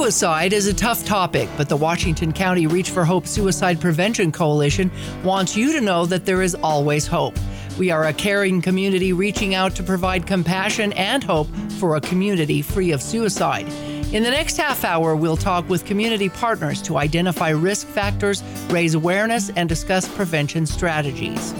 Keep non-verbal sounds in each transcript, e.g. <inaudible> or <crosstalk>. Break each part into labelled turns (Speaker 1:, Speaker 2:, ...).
Speaker 1: Suicide is a tough topic, but the Washington County Reach for Hope Suicide Prevention Coalition wants you to know that there is always hope. We are a caring community reaching out to provide compassion and hope for a community free of suicide. In the next half hour, we'll talk with community partners to identify risk factors, raise awareness, and discuss prevention strategies.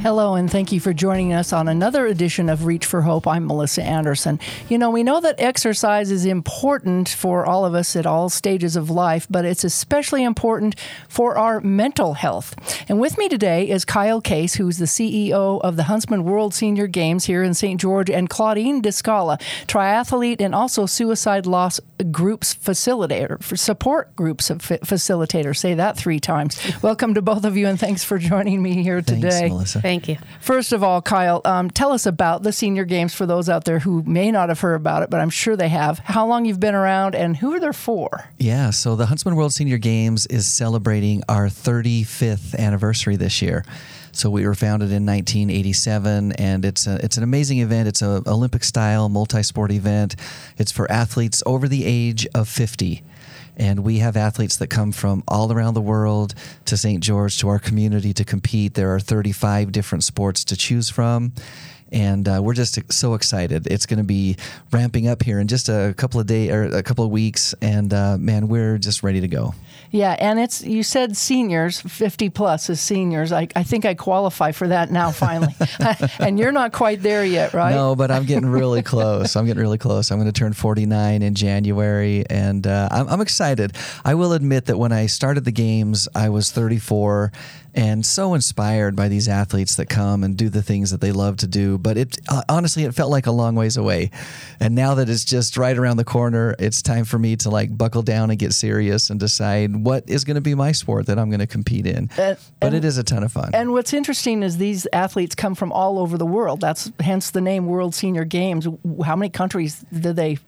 Speaker 1: Hello, and thank you for joining us on another edition of Reach for Hope. I'm Melissa Anderson. You know, we know that exercise is important for all of us at all stages of life, but it's especially important for our mental health. And with me today is Kyle Case, who's the CEO of the Huntsman World Senior Games here in St. George, and Claudine Discala, triathlete and also suicide loss groups facilitator, for support groups of facilitator. Say that three times. Welcome to both of you, and thanks for joining me here today.
Speaker 2: Thanks, Melissa.
Speaker 3: Thank you.
Speaker 1: First of all, Kyle, um, tell us about the Senior Games for those out there who may not have heard about it, but I'm sure they have. How long you've been around and who are they for?
Speaker 2: Yeah, so the Huntsman World Senior Games is celebrating our 35th anniversary this year. So we were founded in 1987, and it's a, it's an amazing event. It's a Olympic style multi sport event. It's for athletes over the age of 50. And we have athletes that come from all around the world to St. George, to our community to compete. There are 35 different sports to choose from and uh, we're just so excited. It's going to be ramping up here in just a couple of days or a couple of weeks, and uh, man, we're just ready to go.
Speaker 1: Yeah, and it's you said seniors, 50 plus is seniors. I, I think I qualify for that now finally. <laughs> <laughs> and you're not quite there yet, right?
Speaker 2: No, but I'm getting really close. I'm getting really close. I'm going to turn 49 in January, and uh, I'm, I'm excited. I will admit that when I started the games, I was 34 and so inspired by these athletes that come and do the things that they love to do. But it uh, honestly, it felt like a long ways away. And now that it's just right around the corner, it's time for me to like buckle down and get serious and decide what is going to be my sport that I'm going to compete in. Uh, but and, it is a ton of fun.
Speaker 1: And what's interesting is these athletes come from all over the world. That's hence the name World Senior Games. How many countries do they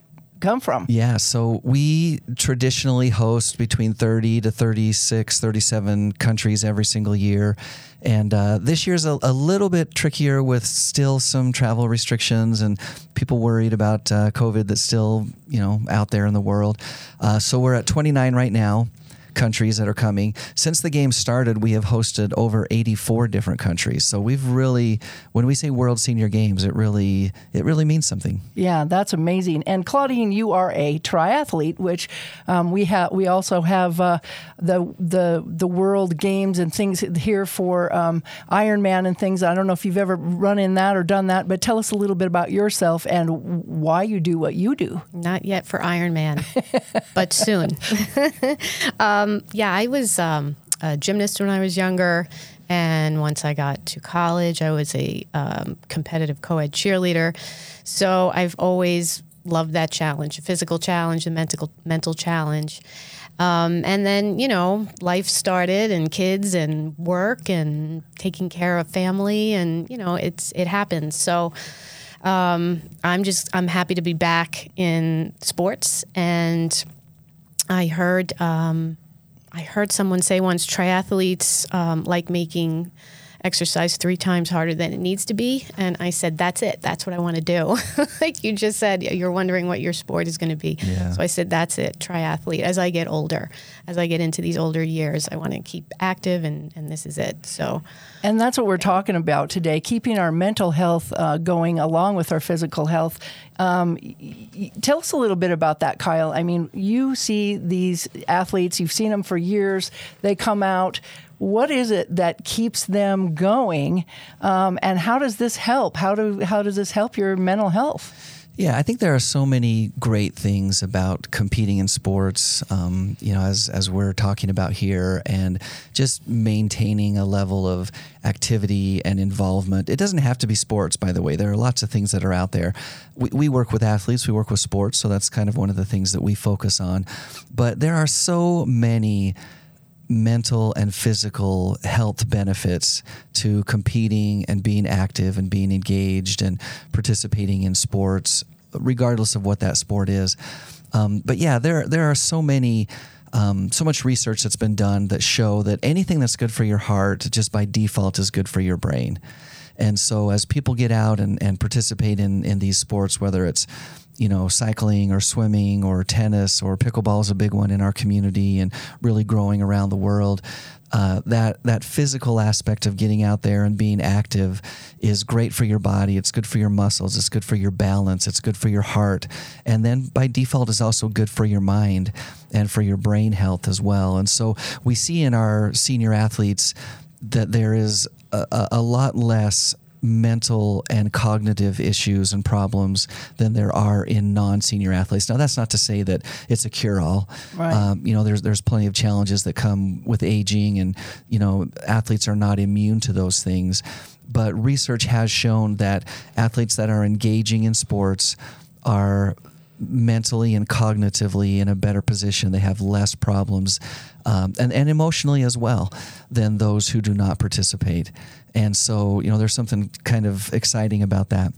Speaker 1: come from?
Speaker 2: Yeah, so we traditionally host between 30 to 36, 37 countries every single year. And uh, this year's a, a, little bit trickier with still some travel restrictions and people worried about uh, COVID that's still, you know, out there in the world. Uh, so we're at 29 right now countries that are coming. Since the game started, we have hosted over 84 different countries. So we've really, when we say World Senior Games, it really it really means something.
Speaker 1: Yeah, that's amazing. And Claudine, you are a triathlete, which um, we have. We also have uh, the the the World Games and things here for um, Ironman and things. I don't know if you've ever run in that or done that, but tell us a little bit about yourself and why you do what you do.
Speaker 3: Not yet for Ironman, <laughs> but soon. <laughs> uh, um, yeah, I was um, a gymnast when I was younger. And once I got to college, I was a um, competitive co ed cheerleader. So I've always loved that challenge, a physical challenge, a mental, mental challenge. Um, and then, you know, life started and kids and work and taking care of family and, you know, it's, it happens. So, um, I'm just, I'm happy to be back in sports. And I heard, um, I heard someone say once triathletes um, like making exercise three times harder than it needs to be. And I said, that's it. That's what I want to do. <laughs> like you just said, you're wondering what your sport is going to be. Yeah. So I said, that's it, triathlete. As I get older, as I get into these older years, I want to keep active, and, and this is it. So.
Speaker 1: And that's what we're talking about today, keeping our mental health uh, going along with our physical health. Um, y- tell us a little bit about that, Kyle. I mean, you see these athletes, you've seen them for years, they come out what is it that keeps them going, um, and how does this help? How do how does this help your mental health?
Speaker 2: Yeah, I think there are so many great things about competing in sports, um, you know, as, as we're talking about here, and just maintaining a level of activity and involvement. It doesn't have to be sports, by the way. There are lots of things that are out there. We, we work with athletes, we work with sports, so that's kind of one of the things that we focus on. But there are so many mental and physical health benefits to competing and being active and being engaged and participating in sports, regardless of what that sport is. Um, but yeah, there there are so many. Um, so much research that's been done that show that anything that's good for your heart just by default is good for your brain. And so as people get out and, and participate in, in these sports, whether it's you know, cycling or swimming or tennis or pickleball is a big one in our community and really growing around the world. Uh, that that physical aspect of getting out there and being active is great for your body. It's good for your muscles. It's good for your balance. It's good for your heart, and then by default is also good for your mind and for your brain health as well. And so we see in our senior athletes that there is a, a lot less mental and cognitive issues and problems than there are in non-senior athletes. Now, that's not to say that it's a cure-all.
Speaker 1: Right.
Speaker 2: Um, you know, there's there's plenty of challenges that come with aging, and you know, athletes are not immune to those things. But research has shown that athletes that are engaging in sports are mentally and cognitively in a better position. They have less problems, um, and and emotionally as well, than those who do not participate. And so, you know, there's something kind of exciting about that.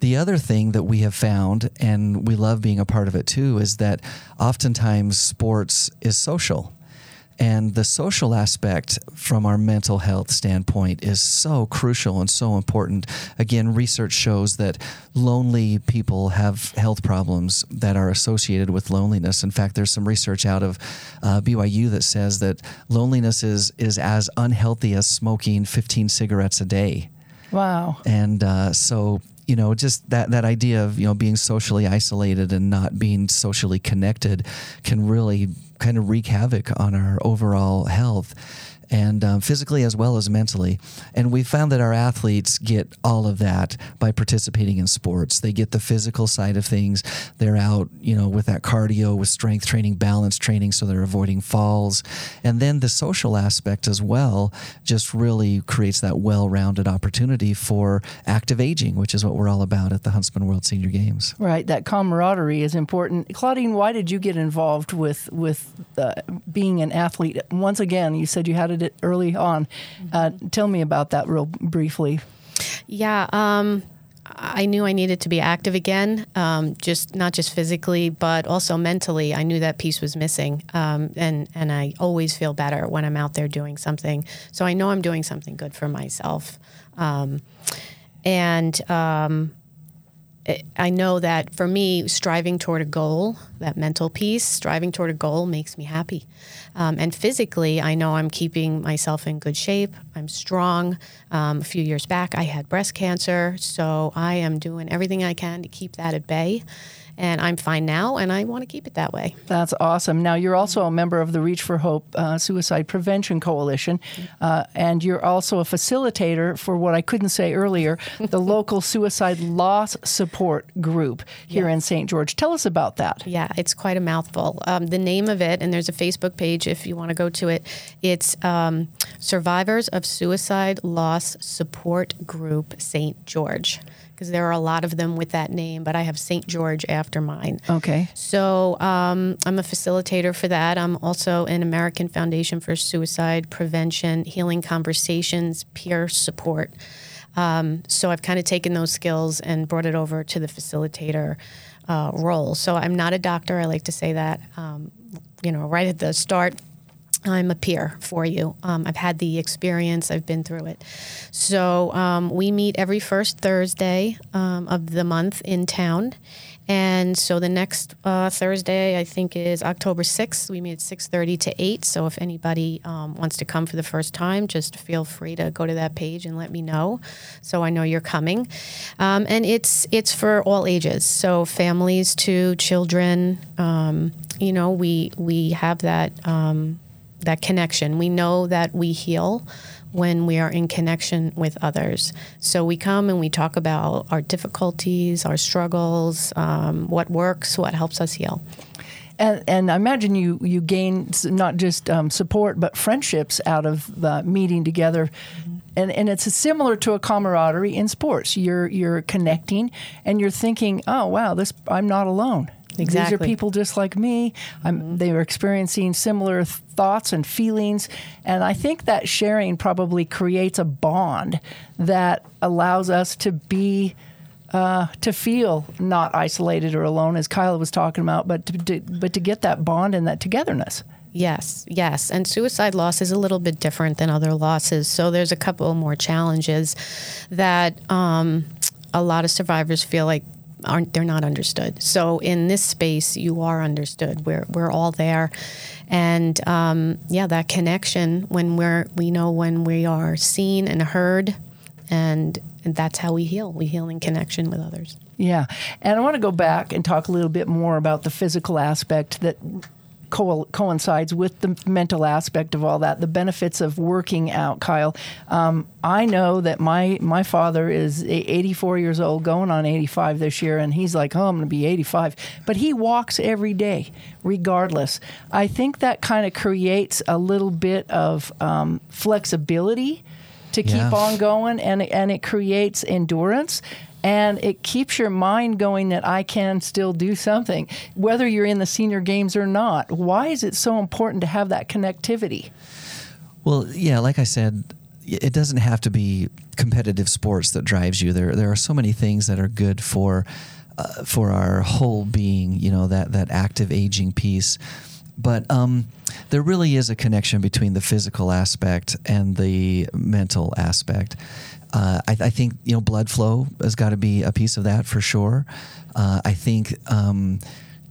Speaker 2: The other thing that we have found, and we love being a part of it too, is that oftentimes sports is social. And the social aspect from our mental health standpoint is so crucial and so important. Again, research shows that lonely people have health problems that are associated with loneliness. In fact, there's some research out of uh, BYU that says that loneliness is, is as unhealthy as smoking 15 cigarettes a day.
Speaker 1: Wow.
Speaker 2: And uh, so, you know, just that, that idea of, you know, being socially isolated and not being socially connected can really kind of wreak havoc on our overall health and um, physically as well as mentally. And we found that our athletes get all of that by participating in sports. They get the physical side of things. They're out, you know, with that cardio, with strength training, balance training, so they're avoiding falls. And then the social aspect as well just really creates that well rounded opportunity for active aging, which is what we're all about at the Huntsman World Senior Games.
Speaker 1: Right, that camaraderie is important. Claudine, why did you get involved with with uh, being an athlete? Once again, you said you had it early on. Uh, tell me about that real briefly.
Speaker 3: Yeah, um, I knew I needed to be active again, um, just not just physically, but also mentally. I knew that piece was missing, um, and and I always feel better when I'm out there doing something. So I know I'm doing something good for myself, um, and um, I know that for me, striving toward a goal, that mental piece, striving toward a goal makes me happy. Um, and physically, I know I'm keeping myself in good shape. I'm strong. Um, a few years back, I had breast cancer, so I am doing everything I can to keep that at bay and I'm fine now, and I want to keep it that way.
Speaker 1: That's awesome. Now, you're also a member of the Reach for Hope uh, Suicide Prevention Coalition, uh, and you're also a facilitator for what I couldn't say earlier <laughs> the local suicide loss support group here yes. in St. George. Tell us about that.
Speaker 3: Yeah, it's quite a mouthful. Um, the name of it, and there's a Facebook page if you want to go to it, it's um, Survivors of Suicide Loss Support Group St. George because there are a lot of them with that name, but I have St. George after mine.
Speaker 1: Okay.
Speaker 3: So um, I'm a facilitator for that. I'm also an American Foundation for Suicide Prevention, Healing Conversations, peer support. Um, so I've kind of taken those skills and brought it over to the facilitator uh, role. So I'm not a doctor. I like to say that, um, you know, right at the start. I'm a peer for you. Um, I've had the experience, I've been through it. So um, we meet every first Thursday um, of the month in town. And so the next uh, Thursday, I think, is October 6th. We meet at 6.30 to 8. So if anybody um, wants to come for the first time, just feel free to go to that page and let me know so I know you're coming. Um, and it's, it's for all ages. So families to children, um, you know, we, we have that that connection. We know that we heal when we are in connection with others. So we come and we talk about our difficulties, our struggles, um, what works, what helps us heal.
Speaker 1: And, and, I imagine you you gain not just um, support but friendships out of the meeting together, mm-hmm. and and it's similar to a camaraderie in sports. You're you're connecting and you're thinking, oh wow, this I'm not alone.
Speaker 3: Exactly.
Speaker 1: These are people just like me. Mm-hmm. They are experiencing similar th- thoughts and feelings. And I think that sharing probably creates a bond that allows us to be. Uh, to feel not isolated or alone, as Kyle was talking about, but to, to, but to get that bond and that togetherness.
Speaker 3: Yes, yes. And suicide loss is a little bit different than other losses. So there's a couple more challenges that um, a lot of survivors feel like aren't they're not understood. So in this space, you are understood. We're we're all there, and um, yeah, that connection when we're we know when we are seen and heard, and, and that's how we heal. We heal in connection with others.
Speaker 1: Yeah, and I want to go back and talk a little bit more about the physical aspect that co- coincides with the mental aspect of all that, the benefits of working out, Kyle. Um, I know that my, my father is 84 years old, going on 85 this year, and he's like, oh, I'm going to be 85. But he walks every day, regardless. I think that kind of creates a little bit of um, flexibility to keep yeah. on going and and it creates endurance and it keeps your mind going that I can still do something, whether you're in the senior games or not. Why is it so important to have that connectivity?
Speaker 2: Well, yeah, like I said, it doesn't have to be competitive sports that drives you. There, there are so many things that are good for, uh, for our whole being. You know that that active aging piece, but um, there really is a connection between the physical aspect and the mental aspect. Uh, I, I, think you know blood flow has got to be a piece of that for sure. Uh, I think um,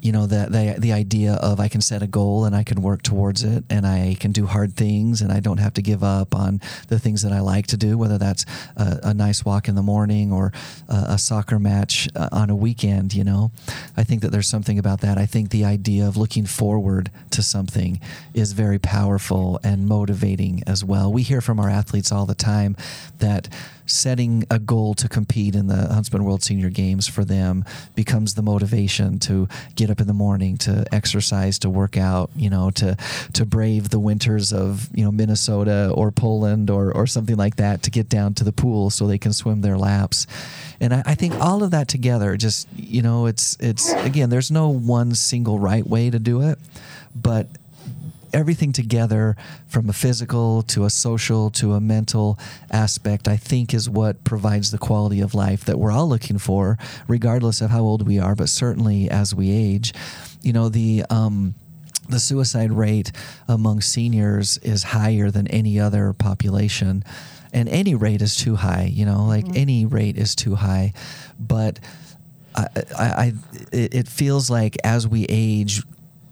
Speaker 2: you know the, the the idea of I can set a goal and I can work towards it and I can do hard things and I don't have to give up on the things that I like to do, whether that's a, a nice walk in the morning or a, a soccer match uh, on a weekend. You know, I think that there's something about that. I think the idea of looking forward to something is very powerful and motivating as well. We hear from our athletes all the time that setting a goal to compete in the Huntsman World Senior Games for them becomes the motivation to get up in the morning, to exercise, to work out, you know, to to brave the winters of you know Minnesota or Poland or or something like that to get down to the pool so they can swim their laps. And I, I think all of that together, just you know, it's it's again, there's no one single right way to do it, but everything together from a physical to a social to a mental aspect, I think is what provides the quality of life that we're all looking for, regardless of how old we are, but certainly as we age. You know, the, um, the suicide rate among seniors is higher than any other population. And any rate is too high, you know, like mm-hmm. any rate is too high. But I, I, I, it feels like as we age,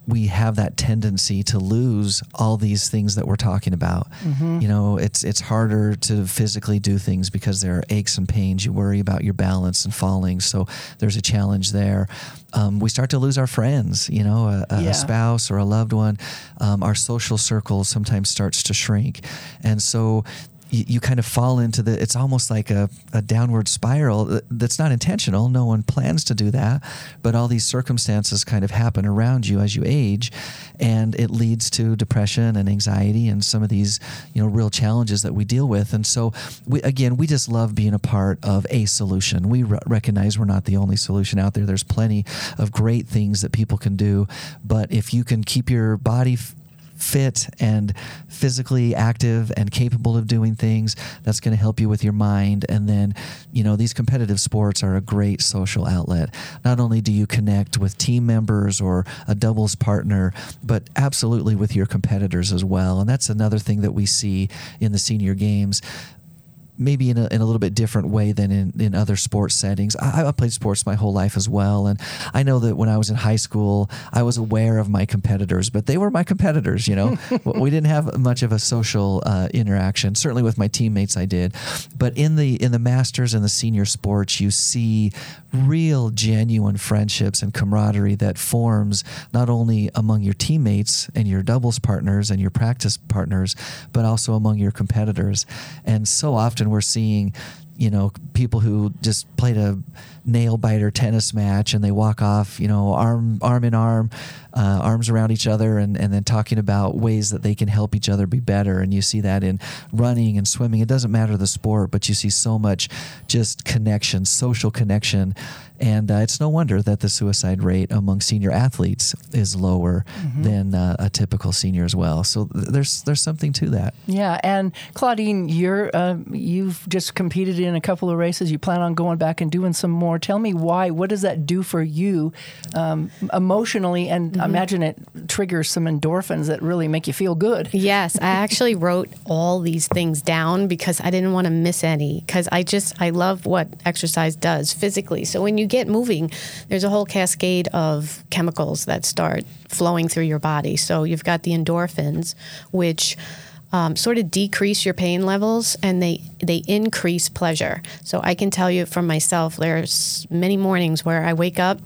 Speaker 2: we have that tendency to lose all these things that we're talking about. Mm-hmm. You know, it's it's harder to physically do things because there are aches and pains. You worry about your balance and falling, so there's a challenge there. Um, we start to lose our friends. You know, a, a, yeah. spouse or a loved one. Um, our social circle sometimes starts to shrink, and so you, you kind of fall into the it's almost like a, a downward spiral. That's not intentional. No one plans to do that. But all these circumstances kind of happen around you as you age and it leads to depression and anxiety and some of these you know real challenges that we deal with. And so we, again we just love being a part of a solution. We re- recognize we're not the only solution out there. There's plenty of great things that people can do. But if you can keep your body f- fit and physically active and capable of doing things. That's going to help you with your mind. And then, you know, these competitive sports are a great social outlet. Not only do you connect with team members or a doubles partner, but absolutely with your competitors as well. And that's another thing that we see in the senior games maybe in a, in a little bit different way than in, in other sports settings. I, I played sports my whole life as well. And I know that when I was in high school, I was aware of my competitors, but they were my competitors, you know. <laughs> we didn't have much of a social uh, interaction. Certainly with my teammates, I did. But in the, in the masters and the senior sports, you see real, genuine friendships and camaraderie that forms not only among your teammates and your doubles partners and your practice partners, but also among your competitors. And so often, we're seeing, you know, people who just played a nail biter tennis match and they walk off, you know, arm arm in arm, uh, arms around each other, and, and then talking about ways that they can help each other be better. And you see that in running and swimming. It doesn't matter the sport, but you see so much just connection, social connection. And uh, it's no wonder that the suicide rate among senior athletes is lower mm-hmm. than uh, a typical senior as well. So th- there's there's something to that.
Speaker 1: Yeah, and Claudine, you're uh, you've just competed in a couple of races. You plan on going back and doing some more. Tell me why. What does that do for you um, emotionally? And mm-hmm. imagine it triggers some endorphins that really make you feel good.
Speaker 3: Yes, I actually <laughs> wrote all these things down because I didn't want to miss any. Because I just I love what exercise does physically. So when you get moving, there's a whole cascade of chemicals that start flowing through your body. So you've got the endorphins, which um, sort of decrease your pain levels and they they increase pleasure. So I can tell you from myself, there's many mornings where I wake up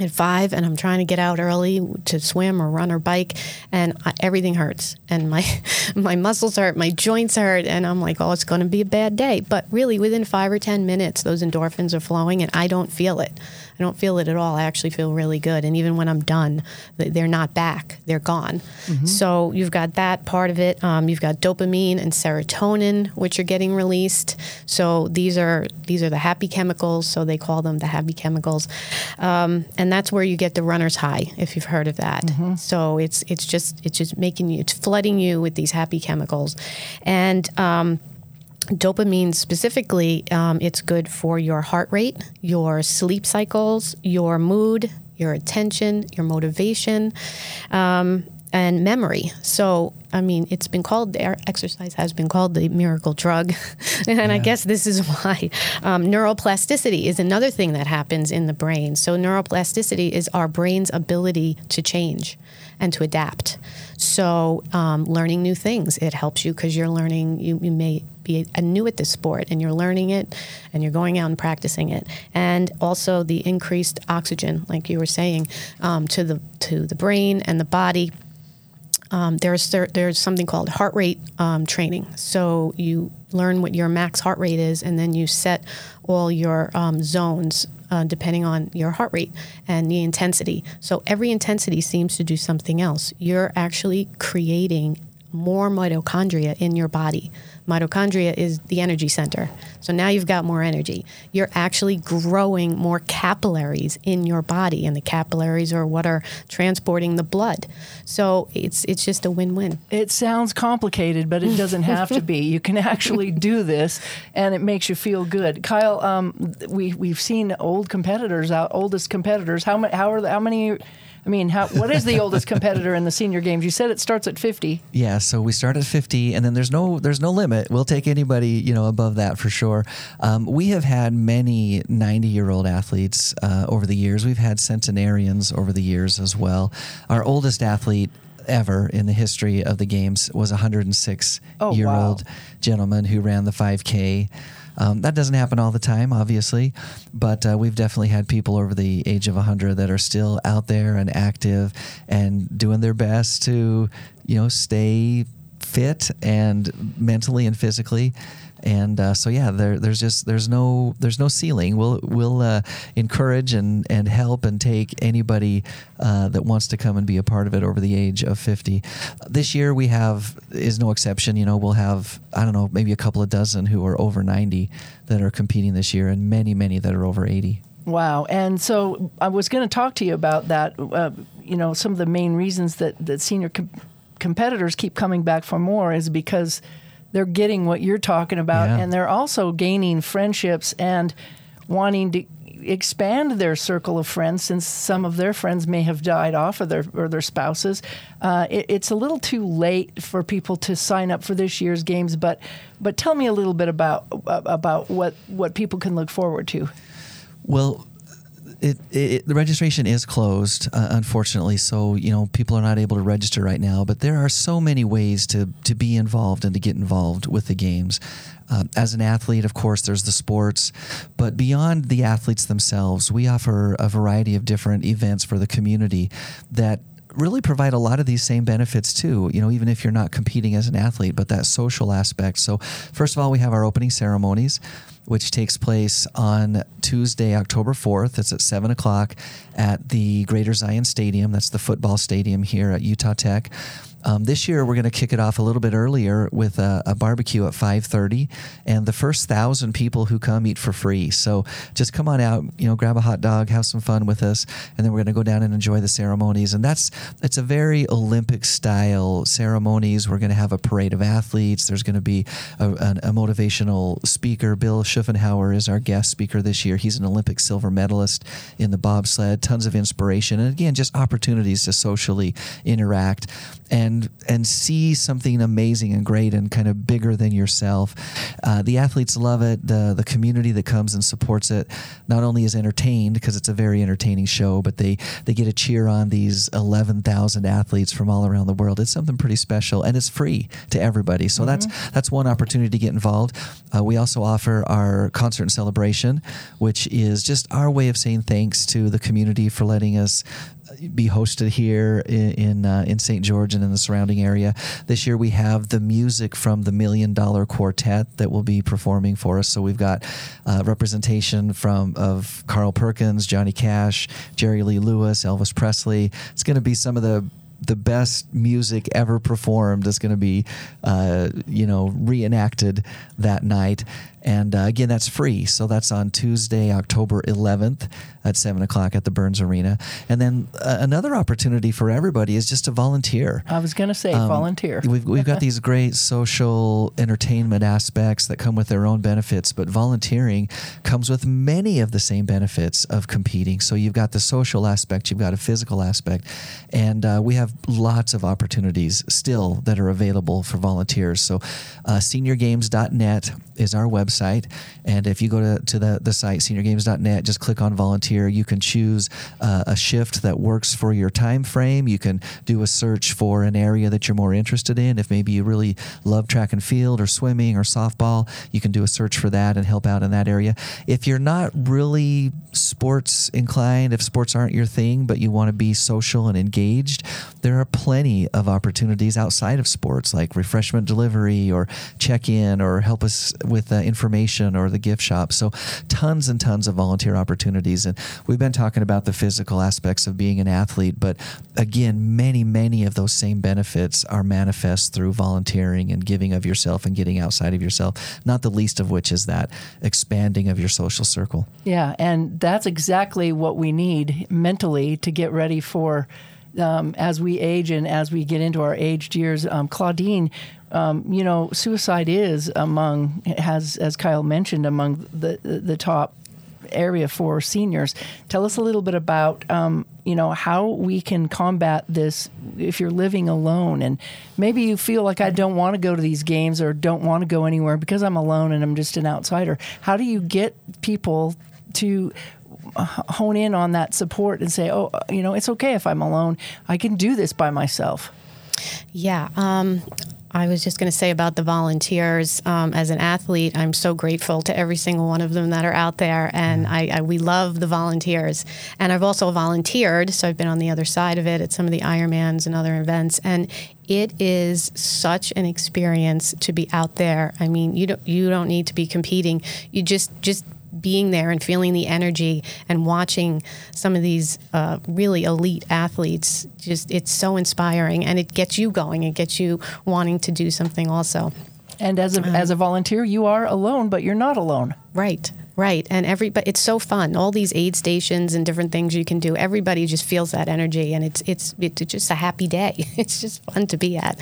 Speaker 3: at five and I'm trying to get out early to swim or run or bike and I, everything hurts and my <laughs> my muscles hurt my joints hurt and I'm like oh it's going to be a bad day. But really within 5 or 10 minutes those endorphins are flowing and I don't feel it. I don't feel it at all. I actually feel really good and even when I'm done they're not back. They're gone. Mm-hmm. so you've got that part of it. Um, you've got dopamine and serotonin which are getting released. So these are these are the happy chemicals so they call them the happy chemicals. Um, and that's where you get the runner's high, if you've heard of that. Mm-hmm. So it's it's just it's just making you it's flooding you with these happy chemicals, and um, dopamine specifically, um, it's good for your heart rate, your sleep cycles, your mood, your attention, your motivation. Um, and memory. So, I mean, it's been called, exercise has been called the miracle drug. <laughs> and yeah. I guess this is why. Um, neuroplasticity is another thing that happens in the brain. So, neuroplasticity is our brain's ability to change and to adapt. So, um, learning new things, it helps you because you're learning, you, you may be new at this sport and you're learning it and you're going out and practicing it. And also the increased oxygen, like you were saying, um, to the to the brain and the body um, there's there, there's something called heart rate um, training. So you learn what your max heart rate is, and then you set all your um, zones uh, depending on your heart rate and the intensity. So every intensity seems to do something else. You're actually creating more mitochondria in your body. Mitochondria is the energy center. So now you've got more energy. You're actually growing more capillaries in your body, and the capillaries are what are transporting the blood. So it's it's just a win-win.
Speaker 1: It sounds complicated, but it doesn't have to be. You can actually <laughs> do this, and it makes you feel good. Kyle, um, we we've seen old competitors out, oldest competitors. How many? How are the, how many? I mean, how, what is the oldest competitor in the senior games? You said it starts at 50.
Speaker 2: Yeah, so we start at 50, and then there's no there's no limit. We'll take anybody you know above that for sure. Um, we have had many 90 year old athletes uh, over the years. We've had centenarians over the years as well. Our oldest athlete ever in the history of the games was a 106 oh, year old gentleman who ran the 5K. Um, that doesn't happen all the time, obviously, but uh, we've definitely had people over the age of 100 that are still out there and active and doing their best to, you know, stay fit and mentally and physically and uh, so yeah, there, there's just there's no there's no ceiling. We'll we'll uh, encourage and and help and take anybody uh, that wants to come and be a part of it over the age of 50. This year we have is no exception. You know, we'll have I don't know maybe a couple of dozen who are over 90 that are competing this year, and many many that are over 80.
Speaker 1: Wow. And so I was going to talk to you about that. Uh, you know, some of the main reasons that, that senior com- competitors keep coming back for more is because they're getting what you're talking about, yeah. and they're also gaining friendships and wanting to expand their circle of friends since some of their friends may have died off or their or their spouses. Uh, it, it's a little too late for people to sign up for this year's games, but but tell me a little bit about about what what people can look forward to.
Speaker 2: Well, it, it, the registration is closed, uh, unfortunately. So you know people are not able to register right now. But there are so many ways to to be involved and to get involved with the games. Uh, as an athlete, of course, there's the sports, but beyond the athletes themselves, we offer a variety of different events for the community that really provide a lot of these same benefits too, you know, even if you're not competing as an athlete, but that social aspect. So, first of all, we have our opening ceremonies which takes place on Tuesday, October 4th. It's at 7 o'clock at the Greater Zion Stadium. That's the football stadium here at Utah Tech. Um, this year, we're going to kick it off a little bit earlier with a, a barbecue at 5:30, and the first thousand people who come eat for free. So just come on out, you know, grab a hot dog, have some fun with us, and then we're going to go down and enjoy the ceremonies. And that's it's a very Olympic style ceremonies. We're going to have a parade of athletes. There's going to be a, a, a motivational speaker. Bill Schuffenhauer is our guest speaker this year. He's an Olympic silver medalist in the bobsled. Tons of inspiration, and again, just opportunities to socially interact and and see something amazing and great and kind of bigger than yourself. Uh, the athletes love it. The the community that comes and supports it not only is entertained because it's a very entertaining show, but they they get to cheer on these eleven thousand athletes from all around the world. It's something pretty special, and it's free to everybody. So mm-hmm. that's that's one opportunity to get involved. Uh, we also offer our concert and celebration, which is just our way of saying thanks to the community for letting us be hosted here in in, uh, in St. George and in the surrounding area. This year we have the music from the Million Dollar Quartet that will be performing for us. So we've got uh, representation from of Carl Perkins, Johnny Cash, Jerry Lee Lewis, Elvis Presley. It's going to be some of the the best music ever performed is going to be, uh, you know, reenacted that night. And uh, again, that's free. So that's on Tuesday, October 11th at 7 o'clock at the Burns Arena. And then uh, another opportunity for everybody is just to volunteer.
Speaker 1: I was going to say, um, volunteer. <laughs>
Speaker 2: we've, we've got these great social entertainment aspects that come with their own benefits, but volunteering comes with many of the same benefits of competing. So you've got the social aspect, you've got a physical aspect, and uh, we have lots of opportunities still that are available for volunteers. So uh, seniorgames.net is our website. And if you go to, to the, the site, seniorgames.net, just click on volunteer. You can choose uh, a shift that works for your time frame. You can do a search for an area that you're more interested in. If maybe you really love track and field or swimming or softball, you can do a search for that and help out in that area. If you're not really sports inclined, if sports aren't your thing, but you want to be social and engaged, there are plenty of opportunities outside of sports like refreshment delivery or check in or help us with uh, information or the gift shop. So, tons and tons of volunteer opportunities. And we've been talking about the physical aspects of being an athlete, but again, many, many of those same benefits are manifest through volunteering and giving of yourself and getting outside of yourself, not the least of which is that expanding of your social circle.
Speaker 1: Yeah, and that's exactly what we need mentally to get ready for. Um, as we age and as we get into our aged years, um, Claudine, um, you know, suicide is among has, as Kyle mentioned, among the the top area for seniors. Tell us a little bit about um, you know how we can combat this if you're living alone and maybe you feel like I don't want to go to these games or don't want to go anywhere because I'm alone and I'm just an outsider. How do you get people to hone in on that support and say, oh, you know, it's okay if I'm alone. I can do this by myself.
Speaker 3: Yeah. Um, I was just going to say about the volunteers. Um, as an athlete, I'm so grateful to every single one of them that are out there, and I, I, we love the volunteers. And I've also volunteered, so I've been on the other side of it at some of the Ironmans and other events, and it is such an experience to be out there. I mean, you don't you don't need to be competing. You just just being there and feeling the energy and watching some of these uh, really elite athletes just it's so inspiring and it gets you going. It gets you wanting to do something also.
Speaker 1: And as a, um, as a volunteer you are alone but you're not alone.
Speaker 3: Right right. And every but it's so fun. All these aid stations and different things you can do everybody just feels that energy and it's it's it's just a happy day. <laughs> It's just fun to be at.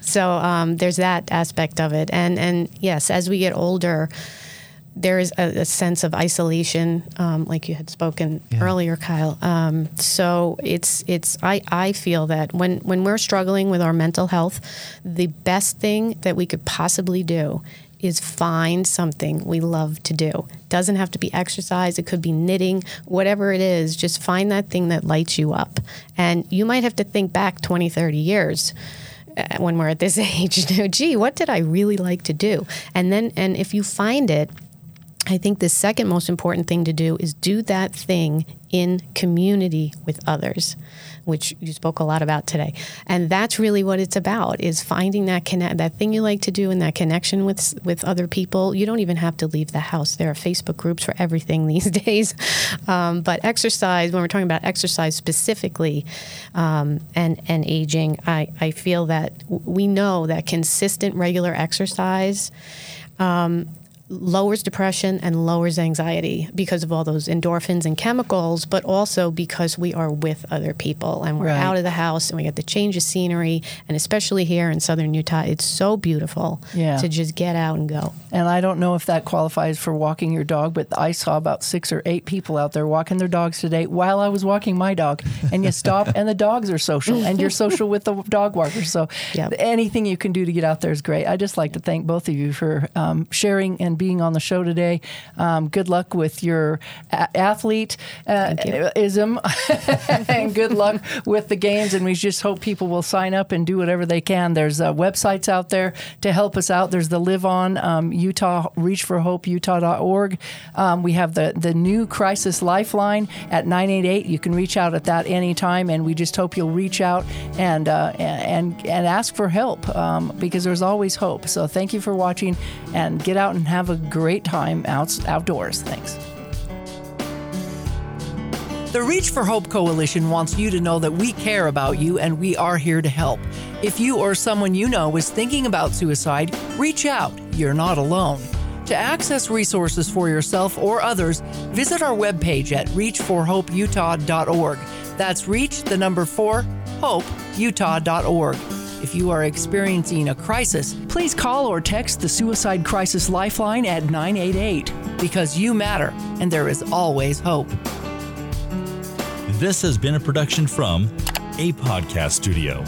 Speaker 3: So um, there's that aspect of it. And and yes as we get older there is a, a, sense of isolation, um, like you had spoken yeah. earlier, Kyle. Um, so it's it's I, I feel that when when we're struggling with our mental health, the best thing that we could possibly do is find something we love to do. Doesn't have to be exercise, it could be knitting, whatever it is, just find that thing that lights you up. And you might have to think back 20, 30 years uh, when we're at this <laughs> age, gee, what did I really like to do? And then and if you find it, I think the second most important thing to do is do that thing in community with others, which you spoke a lot about today. And that's really what it's about is finding that connect that thing you like to do and that connection with with other people. You don't even have to leave the house. There are Facebook groups for everything <laughs> these days. Um, but exercise, when we're talking about exercise specifically um, and and aging, I, I feel that we know that consistent regular exercise um, lowers depression and lowers anxiety because of all those endorphins and chemicals, but also because we are with other people and we're
Speaker 1: Right.
Speaker 3: out of the house and we get the change of scenery. And especially here in southern Utah, it's so beautiful
Speaker 1: Yeah.
Speaker 3: to just get out and go.
Speaker 1: And I don't know if that qualifies for walking your dog, but I saw about six or eight people out there walking their dogs today while I was walking my dog. And you stop, and the dogs are social, and you're social with the dog walkers. So
Speaker 3: Yep.
Speaker 1: anything you can do to get out there is great. I just like to thank both of you for um, sharing and being on the show today. Um, good luck with your a- athlete uh, ism, <laughs> and good luck with the games. And we just hope people will sign up and do whatever they can. There's uh, websites out there to help us out. There's the Live On um, Utah Reach for Hope Utah.org. Um, we have the the new crisis lifeline at 988. You can reach out at that anytime, and we just hope you'll reach out and uh, and and ask for help um, because there's always hope. So thank you for watching, and get out and have a great time out, outdoors. Thanks. The Reach for Hope Coalition wants you to know that we care about you and we are here to help. If you or someone you know is thinking about suicide, reach out. You're not alone. To access resources for yourself or others, visit our webpage at reachforhopeutah.org. That's reach the number 4 hopeutah.org. If you are experiencing a crisis, please call or text the Suicide Crisis Lifeline at 988 because you matter and there is always hope.
Speaker 4: This has been a production from a podcast studio.